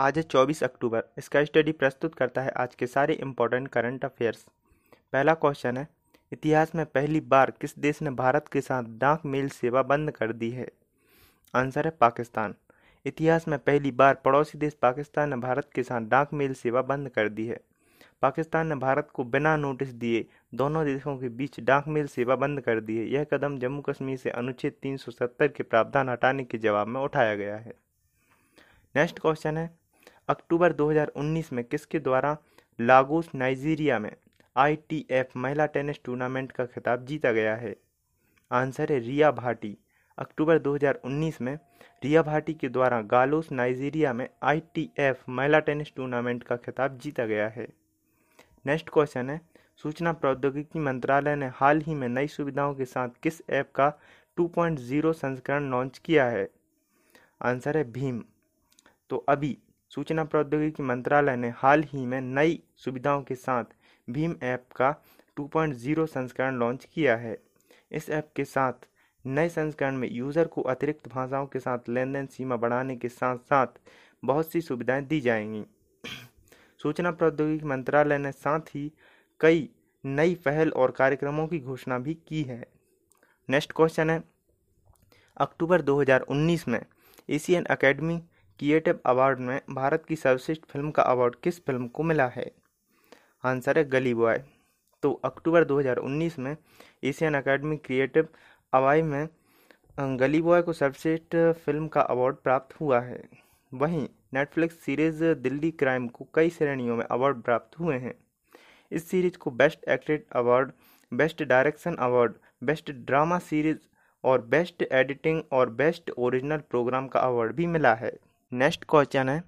आज है चौबीस अक्टूबर। इसका स्टडी प्रस्तुत करता है आज के सारे इम्पोर्टेंट करंट अफेयर्स पहला क्वेश्चन है, इतिहास में पहली बार किस देश ने भारत के साथ डाक मेल सेवा बंद कर दी है? आंसर है पाकिस्तान। इतिहास में पहली बार पड़ोसी देश पाकिस्तान ने भारत के साथ डाक मेल सेवा बंद कर दी है। पाकिस्तान ने भारत को बिना नोटिस दिए दोनों देशों के बीच डाक मेल सेवा बंद कर दी है। यह कदम जम्मू कश्मीर से अनुच्छेद 370 के प्रावधान हटाने के जवाब में उठाया गया है। नेक्स्ट क्वेश्चन है अक्टूबर 2019 में किसके द्वारा लागोस, नाइजीरिया में आईटीएफ महिला टेनिस टूर्नामेंट का खिताब जीता गया है? आंसर है रिया भाटी। अक्टूबर 2019 में रिया भाटी के द्वारा गालोस, नाइजीरिया में आईटीएफ महिला टेनिस टूर्नामेंट का खिताब जीता गया है। नेक्स्ट क्वेश्चन है, सूचना प्रौद्योगिकी मंत्रालय ने हाल ही में नई सुविधाओं के साथ किस ऐप का 2.0 संस्करण लॉन्च किया है? आंसर है भीम। तो अभी सूचना प्रौद्योगिकी मंत्रालय ने हाल ही में नई सुविधाओं के साथ भीम ऐप का 2.0 संस्करण लॉन्च किया है। इस ऐप के साथ नए संस्करण में यूज़र को अतिरिक्त भाषाओं के साथ लेन देन सीमा बढ़ाने के साथ साथ बहुत सी सुविधाएँ दी जाएँगी। सूचना प्रौद्योगिकी मंत्रालय ने साथ ही कई नई पहल और कार्यक्रमों की घोषणा भी की है। नेक्स्ट क्वेश्चन है, अक्टूबर 2019 में एशियन अकेडमी क्रिएटिव अवार्ड में भारत की सर्वश्रेष्ठ फ़िल्म का अवार्ड किस फ़िल्म को मिला है? आंसर है गली बॉय। तो अक्टूबर 2019 में एशियन अकेडमी क्रिएटिव अवार्ड में गली बॉय को सर्वश्रेष्ठ फ़िल्म का अवार्ड प्राप्त हुआ है। वहीं नेटफ्लिक्स सीरीज़ दिल्ली क्राइम को कई श्रेणियों में अवार्ड प्राप्त हुए हैं। इस सीरीज़ को best acted award, best direction award, best drama series और बेस्ट एडिटिंग और बेस्ट ओरिजिनल प्रोग्राम का अवार्ड भी मिला है। नेक्स्ट क्वेश्चन है,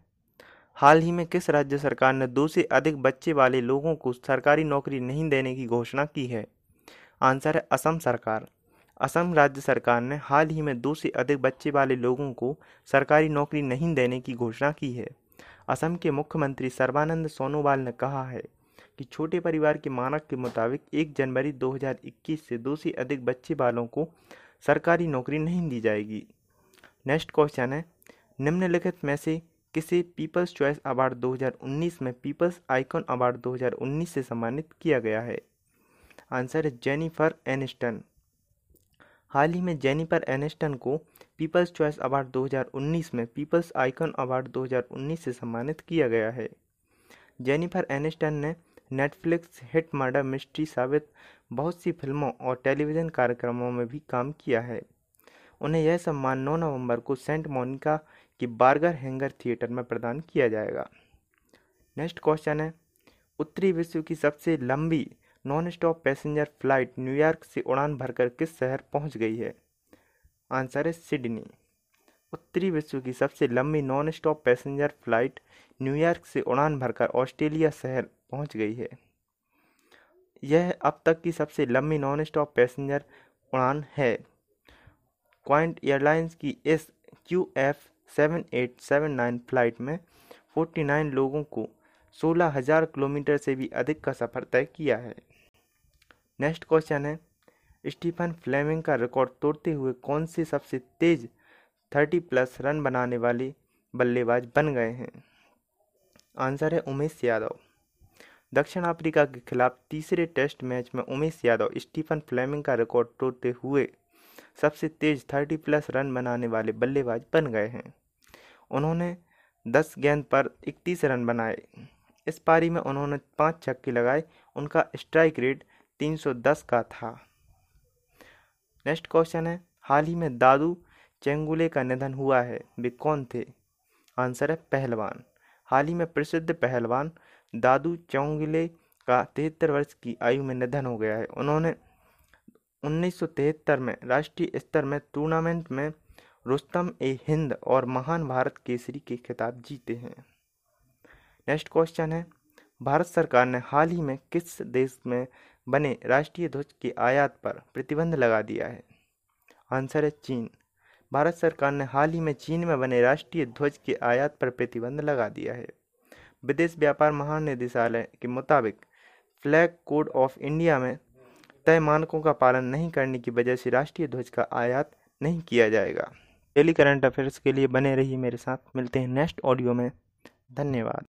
हाल ही में किस राज्य सरकार ने दो से अधिक बच्चे वाले लोगों को सरकारी नौकरी नहीं देने की घोषणा की है? आंसर है असम सरकार। असम राज्य सरकार ने हाल ही में दो से अधिक बच्चे वाले लोगों को सरकारी नौकरी नहीं देने की घोषणा की है। असम के मुख्यमंत्री सर्बानंद सोनोवाल ने कहा है कि छोटे परिवार के मानक के मुताबिक 1 जनवरी 2021 से दो से अधिक बच्चे वालों को सरकारी नौकरी नहीं दी जाएगी। नेक्स्ट क्वेश्चन है निम्नलिखित में से किसे पीपल्स चॉइस अवार्ड 2019 में पीपल्स आइकॉन अवार्ड 2019 से सम्मानित किया गया है। आंसर है जेनिफर एनिस्टन। हाल ही में जेनिफर एनिस्टन को पीपल्स चॉइस अवार्ड 2019 में पीपल्स आइकॉन अवार्ड 2019 से सम्मानित किया गया है। जेनिफर एनिस्टन ने नेटफ्लिक्स हिट मर्डर मिस्ट्री साबित बहुत सी फ़िल्मों और टेलीविज़न कार्यक्रमों में भी काम किया है। उन्हें यह सम्मान 9 नवंबर को सेंट मोनिका कि बार्गर हैंगर थिएटर में प्रदान किया जाएगा। नेक्स्ट क्वेश्चन है, उत्तरी विश्व की सबसे लंबी non stop passenger flight New York से उड़ान भरकर किस शहर पहुँच गई है? आंसर है सिडनी। उत्तरी विश्व की सबसे लंबी non stop passenger flight New York से उड़ान भरकर ऑस्ट्रेलिया शहर पहुँच गई है। यह अब तक की सबसे लंबी नॉन स्टॉप पैसेंजर उड़ान है। क्वाइंट एयरलाइंस की S Q F seven eight seven nine flight में फोर्टी नाइन लोगों को सोलह हज़ार किलोमीटर से भी अधिक का सफ़र तय किया है। नेक्स्ट क्वेश्चन है, स्टीफन फ्लेमिंग का रिकॉर्ड तोड़ते हुए कौन से सबसे तेज थर्टी प्लस रन बनाने वाले बल्लेबाज बन गए हैं? आंसर है उमेश यादव। दक्षिण अफ्रीका के खिलाफ तीसरे टेस्ट मैच में उमेश यादव स्टीफन फ्लेमिंग का रिकॉर्ड तोड़ते हुए सबसे तेज थर्टी प्लस रन बनाने वाले बल्लेबाज बन गए हैं। उन्होंने दस गेंद पर इकतीस रन बनाए। इस पारी में उन्होंने पाँच छक्के लगाए। उनका स्ट्राइक रेट 310 का था। नेक्स्ट क्वेश्चन है, हाल ही में दादू चेंगुले का निधन हुआ है। वे कौन थे? आंसर है, पहलवान। हाल ही में प्रसिद्ध पहलवान दादू चौंगले का तिहत्तर वर्ष की आयु में निधन हो गया है। उन्होंने उन्नीस सौ तिहत्तर में राष्ट्रीय स्तर में टूर्नामेंट में रुस्तम ए हिंद और महान भारत केसरी के खिताब जीते हैं। नेक्स्ट क्वेश्चन है। भारत सरकार ने हाल ही में किस देश में बने राष्ट्रीय ध्वज के आयात पर प्रतिबंध लगा दिया है? आंसर है चीन। भारत सरकार ने हाल ही में चीन में बने राष्ट्रीय ध्वज के आयात पर प्रतिबंध लगा दिया है। विदेश व्यापार महानिदेशालय के मुताबिक, फ्लैग कोड ऑफ़ इंडिया में तय मानकों का पालन नहीं करने की वजह से राष्ट्रीय ध्वज का आयात नहीं किया जाएगा। डेली करंट अफेयर्स के लिए बने रहिए मेरे साथ। मिलते हैं नेक्स्ट ऑडियो में। धन्यवाद।